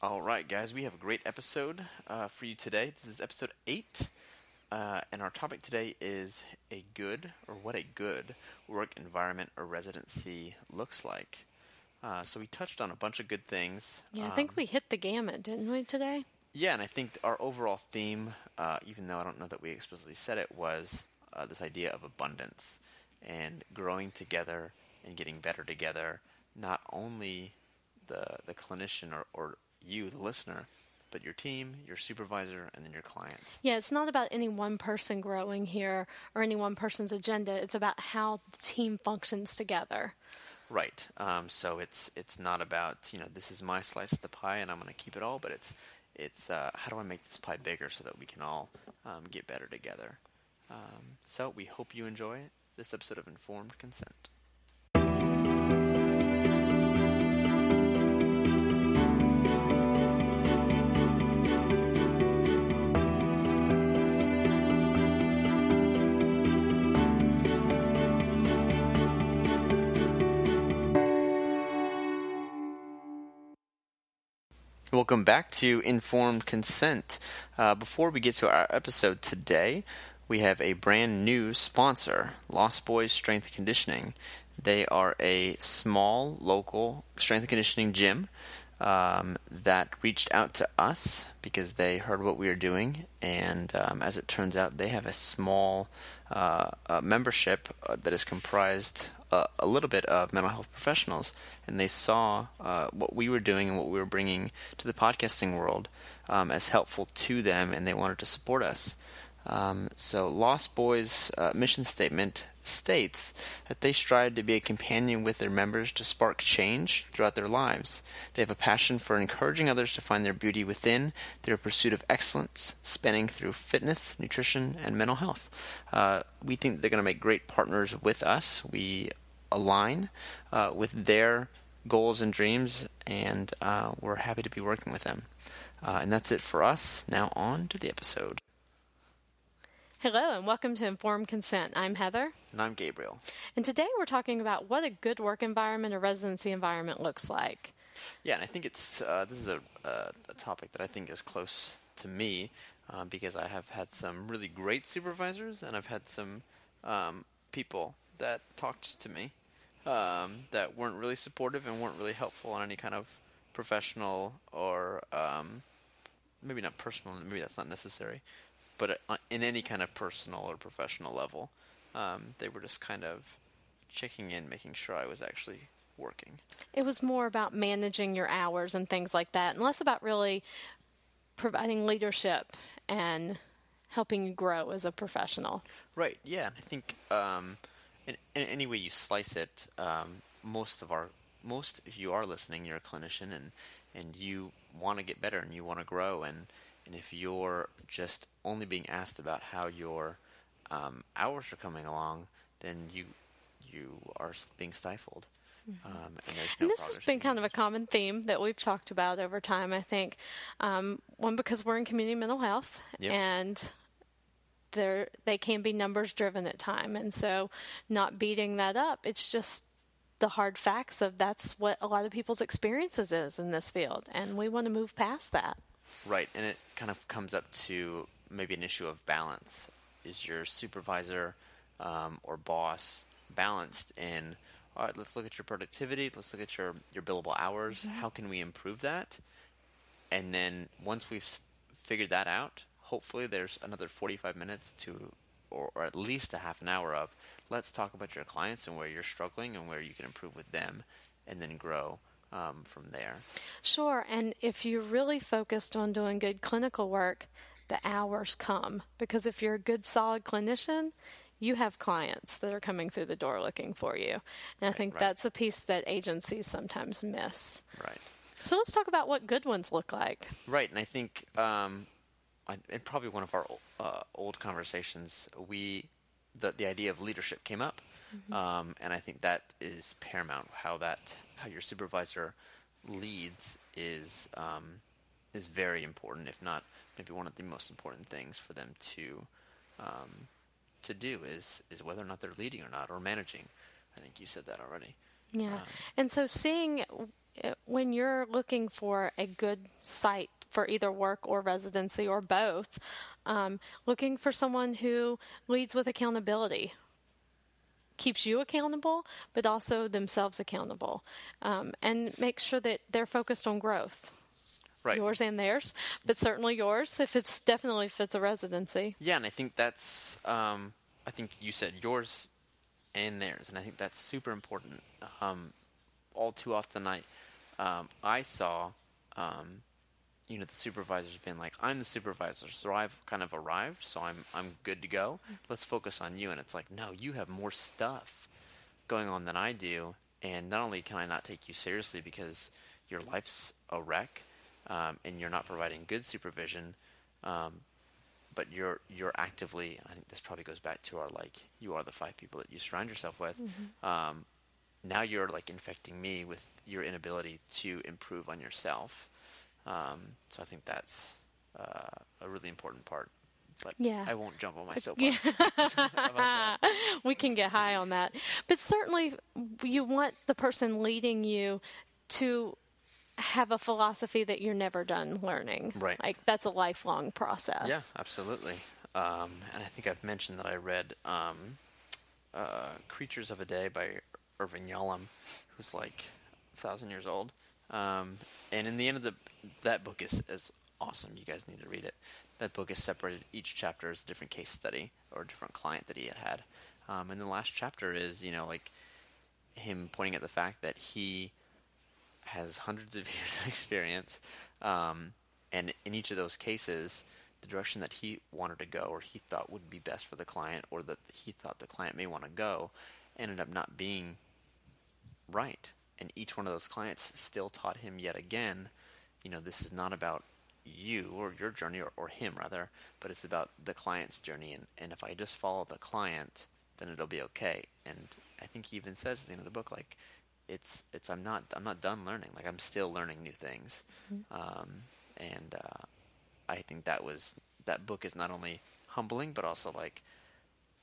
All right, guys, we have a great episode uh, for you today. This is episode 8, uh, and our topic today is a good, or what a good, work environment or residency looks like. Uh, so we touched on a bunch of good things. Yeah, I think Um, we hit the gamut, didn't we, today? Yeah, and I think our overall theme, uh, even though I don't know that we explicitly said it, was uh, this idea of abundance and growing together and getting better together. Not only the the clinician or, or you, the listener, but your team, your supervisor, and then your clients. Yeah, it's not about any one person growing here or any one person's agenda. It's about how the team functions together. Right. Um, so it's it's not about you know this is my slice of the pie and I'm going to keep it all, but it's it's uh, how do I make this pie bigger so that we can all um, get better together. Um, so we hope you enjoy this episode of Informed Consent. Welcome back to Informed Consent. Uh, before we get to our episode today, we have a brand new sponsor, Lost Boys Strength and Conditioning. They are a small local strength and conditioning gym um, that reached out to us because they heard what we were doing, and um, as it turns out, they have a small uh, uh, membership that is comprised a little bit of mental health professionals, and they saw uh, what we were doing and what we were bringing to the podcasting world um, as helpful to them, and they wanted to support us. Um, so, Lost Boys' uh, mission statement states that they strive to be a companion with their members to spark change throughout their lives. They have a passion for encouraging others to find their beauty within their pursuit of excellence, spanning through fitness, nutrition, and mental health. Uh, we think they're going to make great partners with us. We align uh, with their goals and dreams, and uh, we're happy to be working with them. Uh, and that's it for us. Now, on to the episode. Hello, and welcome to Informed Consent. I'm Heather, And I'm Gabriel. and today we're talking about what a good work environment or residency environment looks like. Yeah, and I think it's uh, this is a, uh, a topic that I think is close to me uh, because I have had some really great supervisors, and I've had some um, people that talked to me um, that weren't really supportive and weren't really helpful on any kind of professional or um, maybe not personal. Maybe that's not necessary, but uh, in any kind of personal or professional level, um, they were just kind of checking in, making sure I was actually working. It was more about managing your hours and things like that, and less about really providing leadership and helping you grow as a professional. Right. Yeah. and I think um, in, in any way you slice it, um, most of our most if you are listening, you're a clinician and and you want to get better and you want to grow and and if you're just only being asked about how your um, hours are coming along, then you you are being stifled. Um, and no And this has been kind of a common theme that we've talked about over time, I think. Um, one, because we're in community mental health, Yep. and there they can be numbers driven at time, and so not beating that up, it's just the hard facts of that's what a lot of people's experiences is in this field, and we want to move past that. Right, and it kind of comes up to maybe an issue of balance. Is your supervisor um, or boss balanced in? All right, let's look at your productivity. Let's look at your your billable hours. How can we improve that? and then once we've s- figured that out, hopefully there's another 45 minutes to, or, or at least a half an hour of, let's talk about your clients and where you're struggling and where you can improve with them, and then grow um, from there. Sure. And if you're really focused on doing good clinical work, the hours come. Because if you're a good, solid clinician, you have clients that are coming through the door looking for you. And I think right. that's a piece that agencies sometimes miss. Right. So let's talk about what good ones look like. Right, and I think um, in probably one of our uh, old conversations, we the the idea of leadership came up, um, and I think that is paramount. How that how your supervisor leads is um, is very important, if not maybe one of the most important things for them to um, to do is is whether or not they're leading or not or managing. I think you said that already. Yeah. and so seeing uh, when you're looking for a good site for either work or residency or both, um, looking for someone who leads with accountability. Keeps you accountable, but also themselves accountable, um, and make sure that they're focused on growth, Right. yours and theirs, but certainly yours if it's definitely if it's a residency. Yeah, and I think that's um, I think you said yours and theirs, and I think that's super important. Um, all too often, I um, I saw um, you know the supervisor's been like, "I'm the supervisor, so I've kind of arrived, so I'm I'm good to go. Let's focus on you." And it's like, no, you have more stuff going on than I do, and not only can I not take you seriously because your life's a wreck, um, and you're not providing good supervision, um, but you're you're actively. I think this probably goes back to our like you are the five people that you surround yourself with. Um, now you're like infecting me with your inability to improve on yourself. Um, so I think that's uh, a really important part. But Yeah. I won't jump on my soapbox. We can get high on that. But certainly, you want the person leading you to have a philosophy that you're never done learning. Right. Like that's a lifelong process. Yeah, absolutely. Um, and I think I've mentioned that I read um, uh, Creatures of a Day by Irvin Yalom, who's like a thousand years old. Um, and in the end of the that book is is awesome. You guys need to read it. That book is separated. Each chapter is a different case study or a different client that he had had. Um, and the last chapter is you know like him pointing at the fact that he has hundreds of years of experience, um, and in each of those cases, the direction that he wanted to go or he thought would be best for the client or that he thought the client may want to go ended up not being right. And each one of those clients still taught him yet again, you know, this is not about you or your journey or, or him rather, but it's about the client's journey. And, and if I just follow the client, then it'll be okay. And I think he even says at the end of the book, like, it's it's I'm not I'm not done learning. Like I'm still learning new things, um, and uh, I think that was that book is not only humbling but also like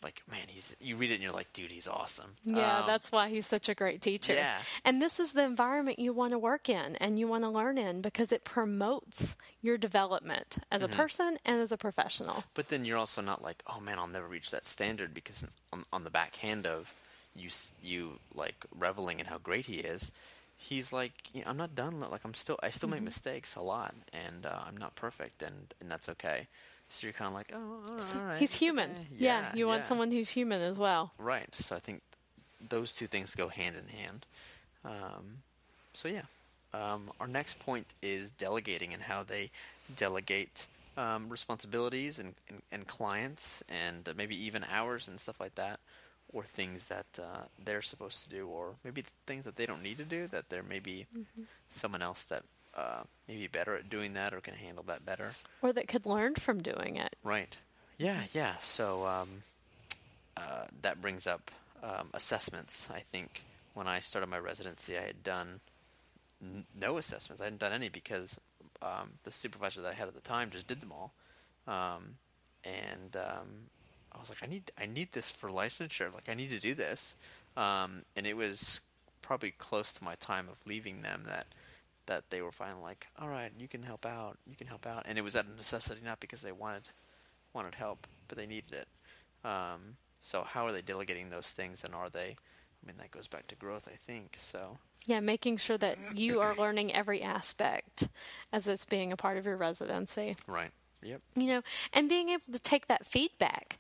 like man he's you read it and you're like dude he's awesome. Yeah, Um, that's why he's such a great teacher. Yeah. And this is the environment you want to work in and you want to learn in because it promotes your development as Mm-hmm. a person and as a professional. But then you're also not like, oh man, I'll never reach that standard because on, on the backhand of you, you like reveling in how great he is, he's like, you know, I'm not done. Like I'm still, I still make mistakes a lot, and uh, I'm not perfect, and and that's okay. So you're kind of like, oh, all right, all right, he's human. okay." Yeah, you want yeah. someone who's human as well. right. So I think those two things go hand in hand. Um, so yeah, um, our next point is delegating and how they delegate um, responsibilities and, and, and clients and uh, maybe even hours and stuff like that, or things that uh, they're supposed to do, or maybe things that they don't need to do that there may be someone else that uh, may better at doing that or can handle that better. Or that could learn from doing it. Right. Yeah, yeah. So um, uh, that brings up um, assessments. I think when I started my residency, I had done n- no assessments. I hadn't done any because um, the supervisor that I had at the time just did them all. Um, and um, I was like, I need, I need this for licensure. Like, I need to do this. Um, and it was probably close to my time of leaving them that that they were finally like, all right, you can help out, you can help out, and it was out of necessity, not because they wanted wanted help, but they needed it. Um, so how are they delegating those things, and are they I mean, that goes back to growth, I think. So Yeah, making sure that you are learning every aspect as it's being a part of your residency. right. Yep. You know, and being able to take that feedback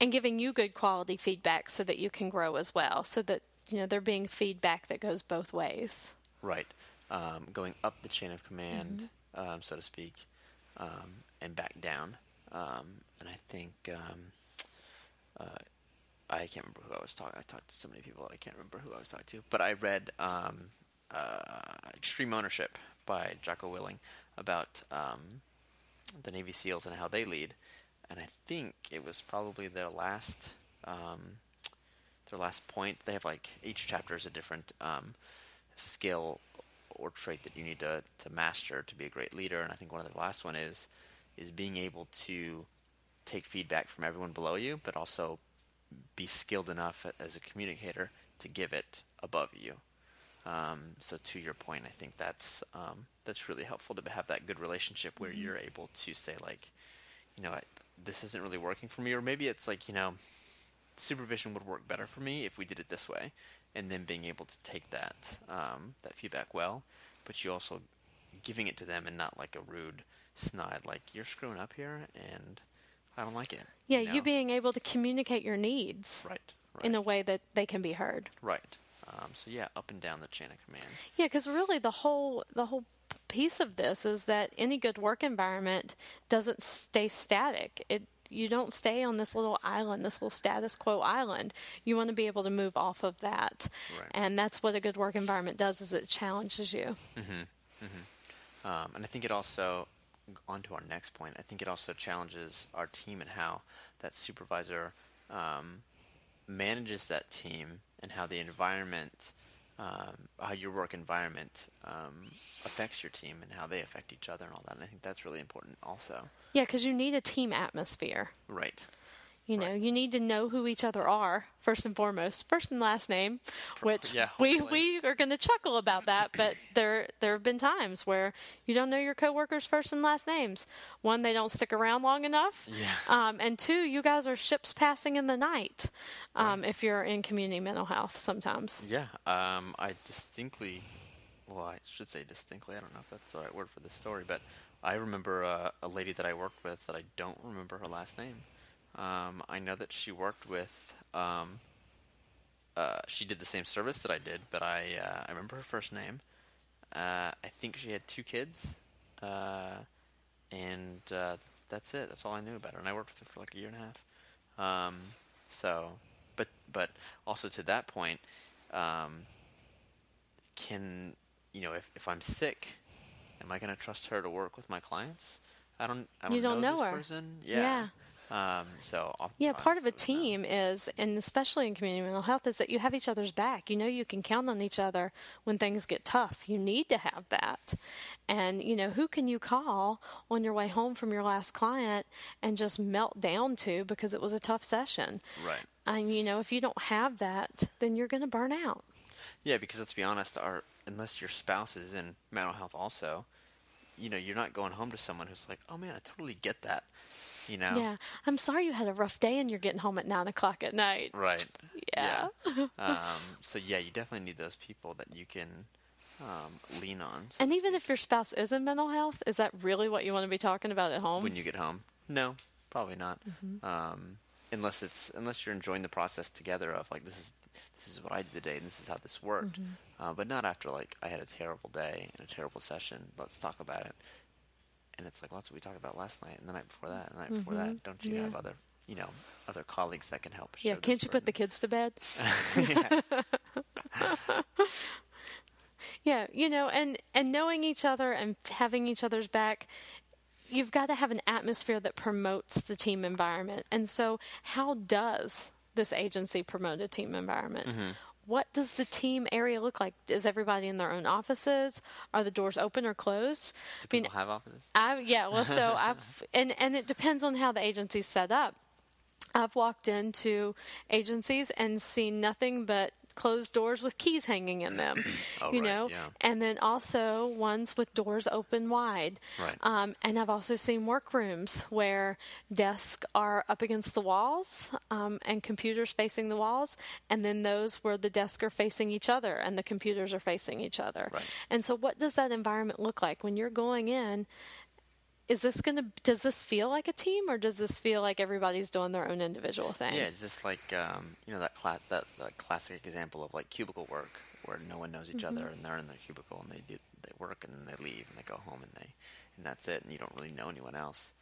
and giving you good quality feedback so that you can grow as well. So that, you know, there being feedback that goes both ways. Right. Um, going up the chain of command, um, so to speak, um, and back down. Um, and I think um, uh, I can't remember who I was talking. I talked to so many people that I can't remember who I was talking to. But I read um, uh, Extreme Ownership by Jocko Willink about um, the Navy SEALs and how they lead. And I think it was probably their last um, their last point. They have like each chapter is a different um, skill or trait that you need to, to master to be a great leader. And I think one of the last one is is being able to take feedback from everyone below you, but also be skilled enough as a communicator to give it above you. Um, so to your point, I think that's um, that's really helpful to have that good relationship where you're able to say like, you know, I, this isn't really working for me, or maybe it's like you know, supervision would work better for me if we did it this way, and then being able to take that um, that feedback well, but you also giving it to them and not like a rude snide like you're screwing up here and I don't like it. Yeah, know? you being able to communicate your needs right, right, in a way that they can be heard. right. Um, so yeah, up and down the chain of command. Yeah, because really the whole the whole piece of this is that any good work environment doesn't stay static. It you don't stay on this little island, this little status quo island. You want to be able to move off of that, Right. and that's what a good work environment does. Is it challenges you? Um, and I think it also, on to our next point, I think it also challenges our team and how that supervisor um, manages that team and how the environment, um, how your work environment um, affects your team and how they affect each other and all that. And I think that's really important also. Yeah, because you need a team atmosphere. Right. You know, Right. you need to know who each other are first and foremost, first and last name. Which yeah, we we are going to chuckle about that, but there there have been times where you don't know your coworkers' first and last names. One, they don't stick around long enough, Yeah. um, and two, you guys are ships passing in the night. Um, If you're in community mental health, sometimes. Yeah. Um, I distinctly, well, I should say distinctly. I don't know if that's the right word for this story, but I remember uh, a lady that I worked with that I don't remember her last name. Um, I know that she worked with. Um, uh, she did the same service that I did, but I uh, I remember her first name. Uh, I think she had two kids, uh, and uh, that's it. That's all I knew about her. And I worked with her for like a year and a half. Um, so, but but also to that point, um, can you know if, if I'm sick, am I going to trust her to work with my clients? I don't. I don't You don't know, know this her. person. Yeah. Um, so I'll- Yeah, I'll part of a sit with them. team is, and especially in community mental health, is that you have each other's back. You know, you can count on each other when things get tough. You need to have that. And, you know, who can you call on your way home from your last client and just melt down to because it was a tough session? Right. And, you know, if you don't have that, then you're going to burn out. Yeah, because let's be honest, our unless your spouse is in mental health also, you know, you're not going home to someone who's like, "Oh man, I totally get that," you know. Yeah. I'm sorry you had a rough day and you're getting home at nine o'clock at night. Right. Yeah. um, so yeah, you definitely need those people that you can um, lean on. So And even if your spouse is in mental health, is that really what you want to be talking about at home? when you get home, no, probably not. Mm-hmm. Um, unless it's unless you're enjoying the process together of like this is this is what I did today and this is how this worked. Mm-hmm. Uh, but not after like I had a terrible day and a terrible session. Let's talk about it. And it's like, well, that's what we talked about last night and the night before that and the night before that. Don't you Mm-hmm. Yeah. have other, you know, other colleagues that can help? yeah, can't you put the kids to bed? yeah. Yeah, you know, and and knowing each other and having each other's back, you've got to have an atmosphere that promotes the team environment. And so, how does this agency promote a team environment? Mm-hmm. What does the team area look like? Is everybody in their own offices? Are the doors open or closed? Do people have offices? I yeah, well, so I've and and it depends on how the agency's set up. I've walked into agencies and seen nothing but closed doors with keys hanging in them, Oh, you right, know, yeah. and then also ones with doors open wide. Right. Um, and I've also seen workrooms where desks are up against the walls um, and computers facing the walls, and then those where the desks are facing each other and the computers are facing each other. Right. And so, what does that environment look like when you're going in? Is this going to, does this feel like a team or does this feel like everybody's doing their own individual thing? Yeah, it's just like um, you know that cla- that, that classic example of like cubicle work, where no one knows each other and they're in their cubicle and they do they work and then they leave and they go home and they and that's it and you don't really know anyone else.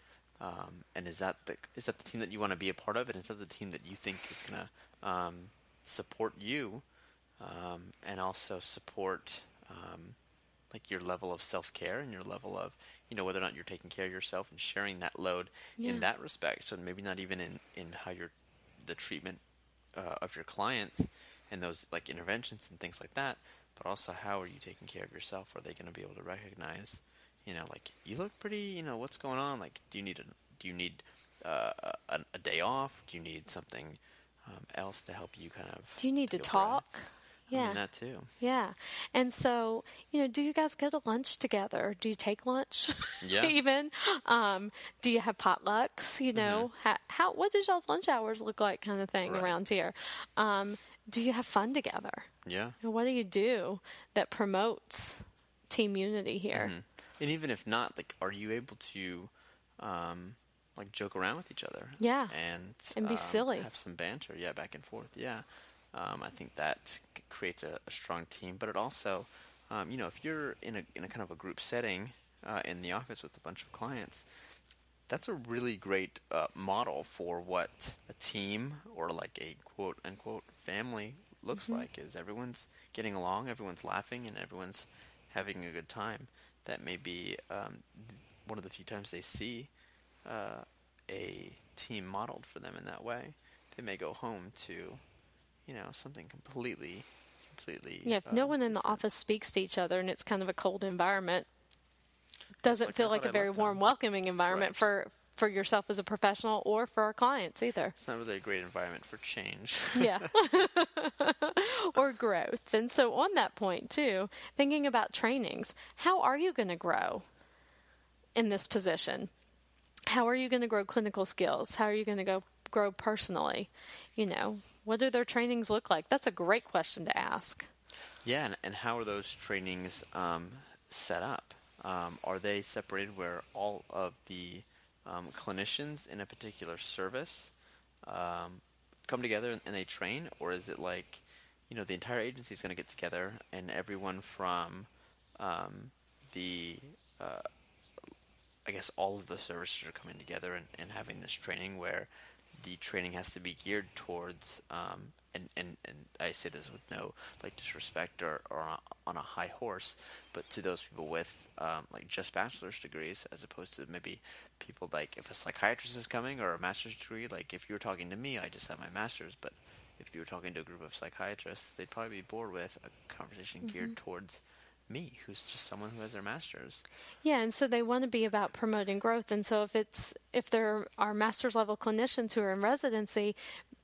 Um, and is that the is that the team that you want to be a part of, and is that the team that you think is gonna um, support you, um, and also support um, like your level of self care and your level of you know whether or not you're taking care of yourself and sharing that load Yeah. in that respect. So maybe not even in in how you're the treatment uh, of your clients and those like interventions and things like that, but also how are you taking care of yourself? Are they going to be able to recognize, you know, like you look pretty, you know, what's going on? Like, do you need a do you need uh, a, a day off? Do you need something um, else to help you kind of? Do you need to talk? breath? Talk? I Yeah. mean that too. Yeah. And so, you know, do you guys go to lunch together? Do you take lunch? Yeah. Even? Um, do you have potlucks? You know, how, how, what does y'all's lunch hours look like kind of thing Mm-hmm. Right. around here? Um, do you have fun together? Yeah. And what do you do that promotes team unity here? Mhm. And even if not, like, are you able to, um, like, joke around with each other? Yeah. And And be um, silly. Have some banter, yeah, back and forth, yeah. Um, I think that creates a, a strong team, but it also, um, you know, if you're in a in a kind of a group setting uh, in the office with a bunch of clients, that's a really great uh, model for what a team or like a quote unquote family looks Mm-hmm. like is everyone's getting along everyone's laughing and everyone's having a good time that may be um, one of the few times they see uh, a team modeled for them in that way they may go home to you know something completely completely Yeah, if no um, one in the different. office speaks to each other and it's kind of a cold environment, doesn't like, feel like a I very warm, them. welcoming environment Right. for for yourself as a professional or for our clients either. it's not really a great environment for change yeah. or growth. And so, on that point, too, thinking about trainings, how are you going to grow in this position? How are you going to grow clinical skills? How are you going to go grow personally? You know, what do their trainings look like? That's a great question to ask. Yeah, and, and how are those trainings um, set up? Um, are they separated where all of the um, clinicians in a particular service um, come together and, and they train, or is it like, you know, the entire agency is going to get together and everyone from um, the, uh, I guess, all of the services are coming together and, and having this training where the training has to be geared towards, um, and, and, and I say this with no like disrespect or, or on, a, high horse, but to those people with um, like just bachelor's degrees as opposed to maybe people like if a psychiatrist is coming or a master's degree, like if you were talking to me, I just have my master's, but if you were talking to a group of psychiatrists, they'd probably be bored with a conversation geared towards me, who's just someone who has their master's. Yeah, and so they want to be about promoting growth. And so if it's if there are master's level clinicians who are in residency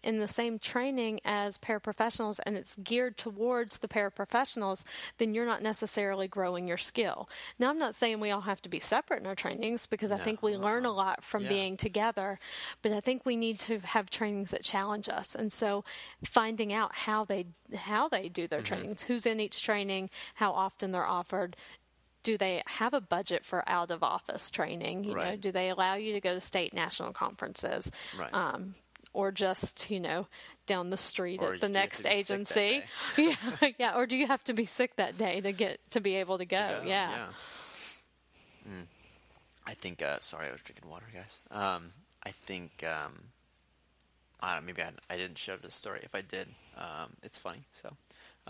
in the same training as paraprofessionals and it's geared towards the paraprofessionals, then you're not necessarily growing your skill. Now I'm not saying we all have to be separate in our trainings because I think we learn a lot from Yeah. being together, but I think we need to have trainings that challenge us. And so finding out how they how they do their trainings, who's in each training, how often they're offered, do they have a budget for out of office training? You know, do they allow you to go to state national conferences? Right. Um, or just you know down the street Or at the do you have next to be sick that agency yeah yeah or do you have to be sick that day to get to be able to go, go, Oh, yeah, Mm. I think. Uh, sorry, I was drinking water, guys. Um, I think. Um, I don't know, maybe I, I didn't share this story. If I did, um, it's funny. So,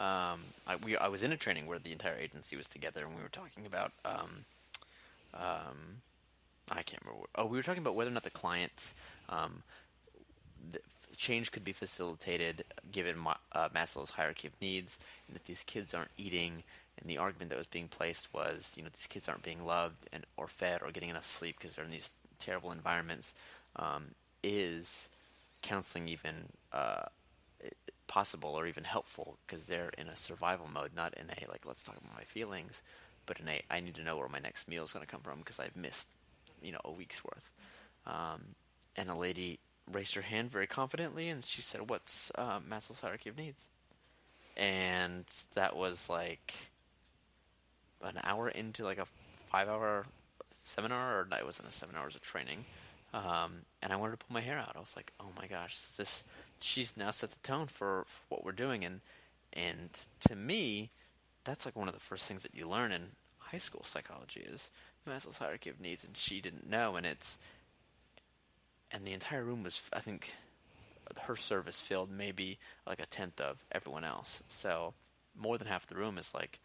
um, I we I was in a training where the entire agency was together, and we were talking about. Um, um, I can't remember. What, oh, we were talking about whether or not the clients. Um, change could be facilitated given uh, Maslow's hierarchy of needs, and if these kids aren't eating, and the argument that was being placed was, you know, these kids aren't being loved and or fed or getting enough sleep because they're in these terrible environments. Um, is counseling even uh, possible or even helpful because they're in a survival mode, not in a like let's talk about my feelings, but in a I need to know where my next meal is going to come from because I've missed you know a week's worth. Um, and a lady raised her hand very confidently and she said, "What's uh, Maslow's hierarchy of needs?" And that was like an hour into like a five-hour seminar, or it wasn't a seven hours of training. Um, and I wanted to pull my hair out. I was like, "Oh my gosh, this she's now set the tone for, for what we're doing." And and to me, that's like one of the first things that you learn in high school psychology is Maslow's hierarchy of needs, and she didn't know, and it's and the entire room was, I think, her service filled maybe like a tenth of everyone else. So more than half the room is like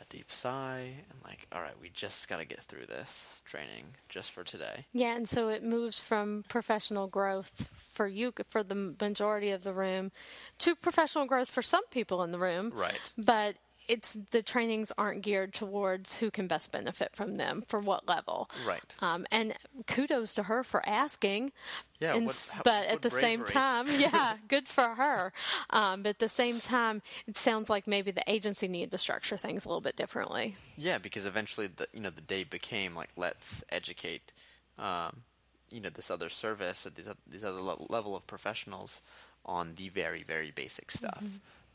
a deep sigh and like, all right, we just got to get through this training just for today. Yeah, and so it moves from professional growth for you, for the majority of the room, to professional growth for some people in the room. Right. But it's the trainings aren't geared towards who can best benefit from them for what level. Right. Um, and kudos to her for asking. Yeah, And what- how- but at the same time, yeah, good for her. Um, but at the same time, it sounds like maybe the agency needed to structure things a little bit differently. Yeah, because eventually the you know the day became like let's educate, um, you know this other service or these oth- these other le- level of professionals on the very very basic stuff.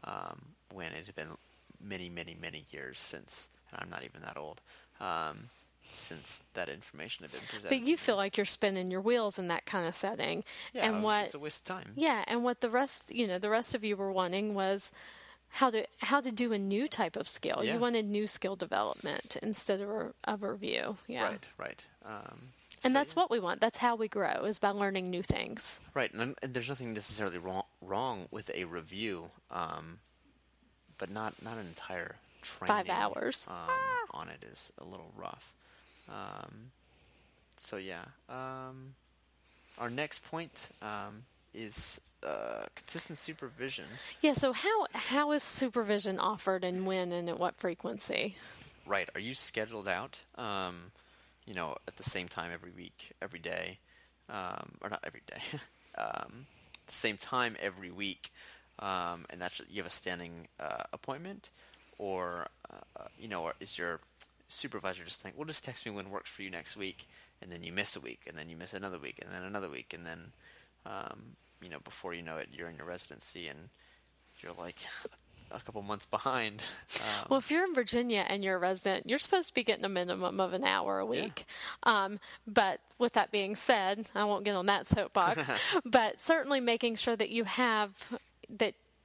Um, when it had been many many many years since, and I'm not even that old, um, since that information had been presented. But you feel like you're spinning your wheels in that kind of setting. yeah, and what it's a waste of time. Yeah, and what the rest, you know, the rest of you were wanting was how to how to do a new type of skill. Yeah. You wanted new skill development instead of a, of a review. Yeah. Right, right. Um, And so, that's yeah. what we want. That's how we grow is by learning new things. Right, and, and there's nothing necessarily wrong wrong with a review, um, but not not an entire training. Five hours. um, on it is a little rough. Um, so yeah, um, our next point um, is uh, consistent supervision. Yeah, so how how is supervision offered and when and at what frequency? Right, are you scheduled out? Um, you know, at the same time every week, every day, um, or not every day, um, the same time every week, um, and that's you have a standing uh, appointment, or uh, you know, or is your supervisor just think, well, just text me when works for you next week, and then you miss a week, and then you miss another week, and then another week, and then um, you know, before you know it, you're in your residency, and you're like a couple months behind. Um, Well, if you're in Virginia and you're a resident, you're supposed to be getting a minimum of an hour a week. Um, but with that being said, I won't get on that soapbox. but certainly making sure that you have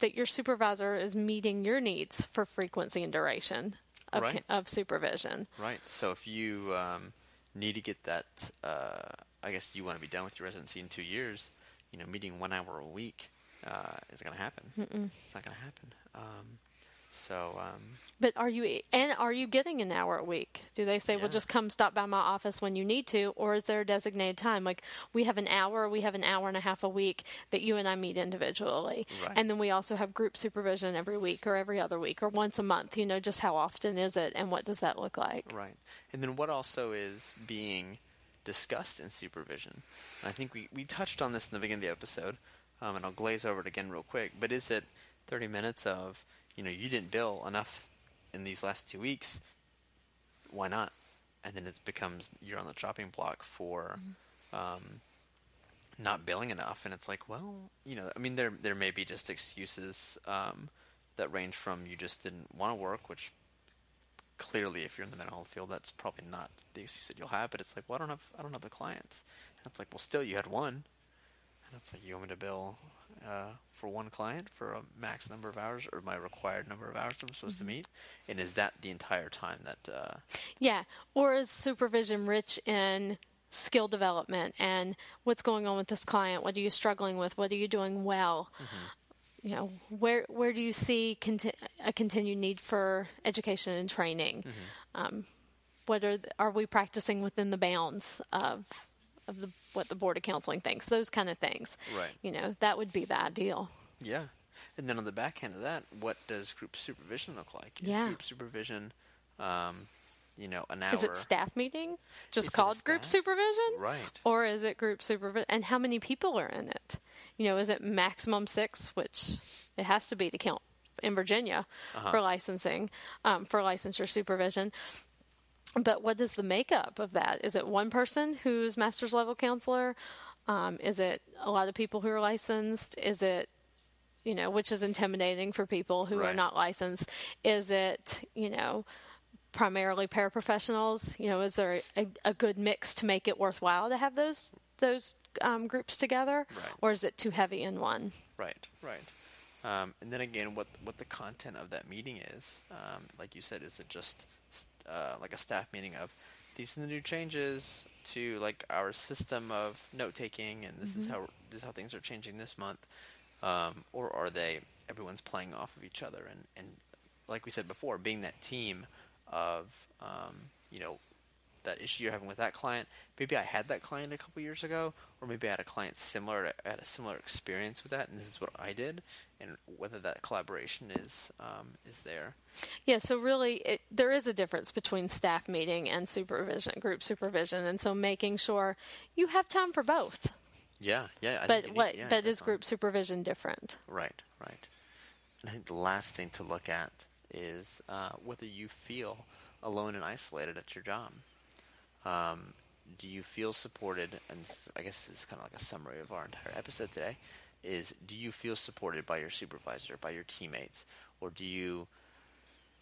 that your supervisor is meeting your needs for frequency and duration of, Right. of supervision. Right. So if you um, need to get that, uh, I guess you want to be done with your residency in two years. You know, meeting one hour a week uh, isn't going to happen. Mm-mm. It's not going to happen. Um, so um, But are you and are you getting an hour a week? Do they say, Yeah. "Well, just come stop by my office when you need to," or is there a designated time? Like we have an hour, we have an hour and a half a week that you and I meet individually, Right. and then we also have group supervision every week or every other week or once a month. You know, just how often is it, and what does that look like? right. And then what also is being discussed in supervision? I think we, we touched on this in the beginning of the episode, um, and I'll glaze over it again real quick. But is it 30 minutes of, you know, you didn't bill enough in these last two weeks? Why not? And then it becomes you're on the chopping block for um, not billing enough, and it's like, well, you know, I mean, there there may be just excuses um, that range from you just didn't want to work, which clearly, if you're in the mental health field, that's probably not the excuse that you'll have. But it's like, well, I don't have I don't have the clients. And it's like, well, still, you had one, and it's like you want me to bill uh, for one client for a max number of hours or my required number of hours I'm supposed to meet, and is that the entire time that? Uh, Yeah, or is supervision rich in skill development and what's going on with this client? What are you struggling with? What are you doing well? You know, where where do you see conti- a continued need for education and training? Um, what are th- are we practicing within the bounds of of the what the board of counseling thinks? Those kind of things. Right. You know, that would be the ideal. Yeah. And then on the back end of that, what does group supervision look like? Is Yeah. group supervision, um, you know, an hour? Is it staff meeting? Just Is called group supervision? Right. Or is it group supervision? And how many people are in it? You know, is it maximum six, which it has to be to count in Virginia for licensing, um, for licensure supervision. But what is the makeup of that? Is it one person who's master's level counselor? Um, is it a lot of people who are licensed? Is it, you know, which is intimidating for people who are not licensed? Is it, you know, primarily paraprofessionals? You know, is there a, a good mix to make it worthwhile to have those those um, groups together, Right. or is it too heavy in one? Right, right. Um, and then again, what what the content of that meeting is, um, like you said, is it just uh, like a staff meeting of these are the new changes to like our system of note taking, and this is how this is how things are changing this month, um, or are they everyone's playing off of each other? And and like we said before, being that team of um, you know that issue you're having with that client. Maybe I had that client a couple years ago, or maybe I had a client similar, to, had a similar experience with that, and this is what I did, and whether that collaboration is um, is there. Yeah, so really, it, there is a difference between staff meeting and supervision, group supervision, and so making sure you have time for both. Yeah, yeah. I think But you need- what? yeah, but is group supervision different? Right, right. And I think the last thing to look at is uh, whether you feel alone and isolated at your job. Um, do you feel supported? And I guess this is kind of like a summary of our entire episode today. Is do you feel supported by your supervisor, by your teammates, or do you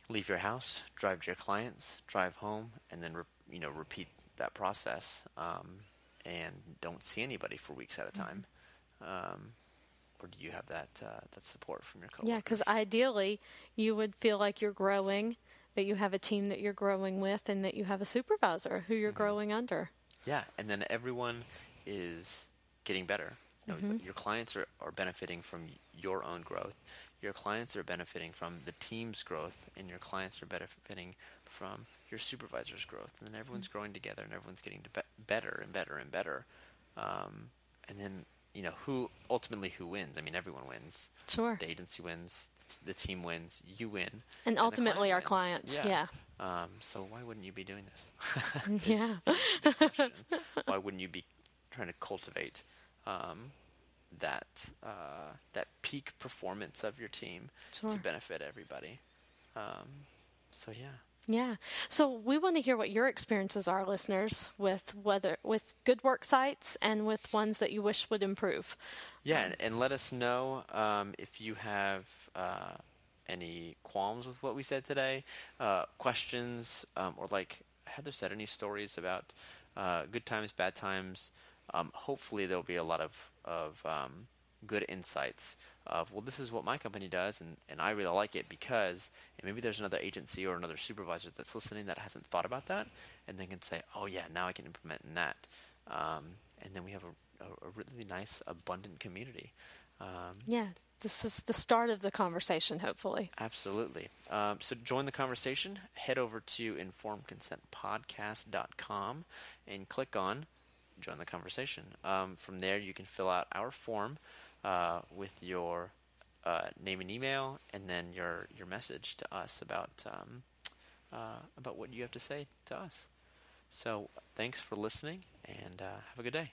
leave your house, drive to your clients, drive home, and then re- you know repeat that process, um, and don't see anybody for weeks at a time? Um, or do you have that uh, that support from your coworkers? Yeah, because ideally, you would feel like you're growing, that you have a team that you're growing with, and that you have a supervisor who you're growing under. Yeah, and then everyone is getting better. You know, Mm-hmm. Your clients are, are benefiting from your own growth. Your clients are benefiting from the team's growth, and your clients are benefiting from your supervisor's growth. And then Mm-hmm. everyone's growing together, and everyone's getting to be- better and better and better. Um, and then you know who ultimately who wins. I mean, everyone wins. Sure. The agency wins. The team wins. You win. And the ultimately, our client wins. clients. Um, so why wouldn't you be doing this? Yeah. is the. Why wouldn't you be trying to cultivate um, that uh, that peak performance of your team Sure. to benefit everybody? Um, so yeah. Yeah. So we want to hear what your experiences are, listeners, with whether with good work sites and with ones that you wish would improve. Yeah, and, and let us know um, if you have uh, any qualms with what we said today, uh, questions, um, or like Heather said, any stories about uh, good times, bad times. Um, hopefully, there'll be a lot of of um, good insights of well, this is what my company does, and, and I really like it because, and maybe there's another agency or another supervisor that's listening that hasn't thought about that, and they can say, oh yeah, now I can implement in that, um, and then we have a, a, a really nice, abundant community. Um, Yeah. This is the start of the conversation, hopefully. Absolutely. Um, so join the conversation. Head over to informedconsentpodcast.com and click on join the conversation. Um, from there, you can fill out our form uh, with your uh, name and email, and then your your message to us about um, uh, about what you have to say to us. So thanks for listening, and uh, have a good day.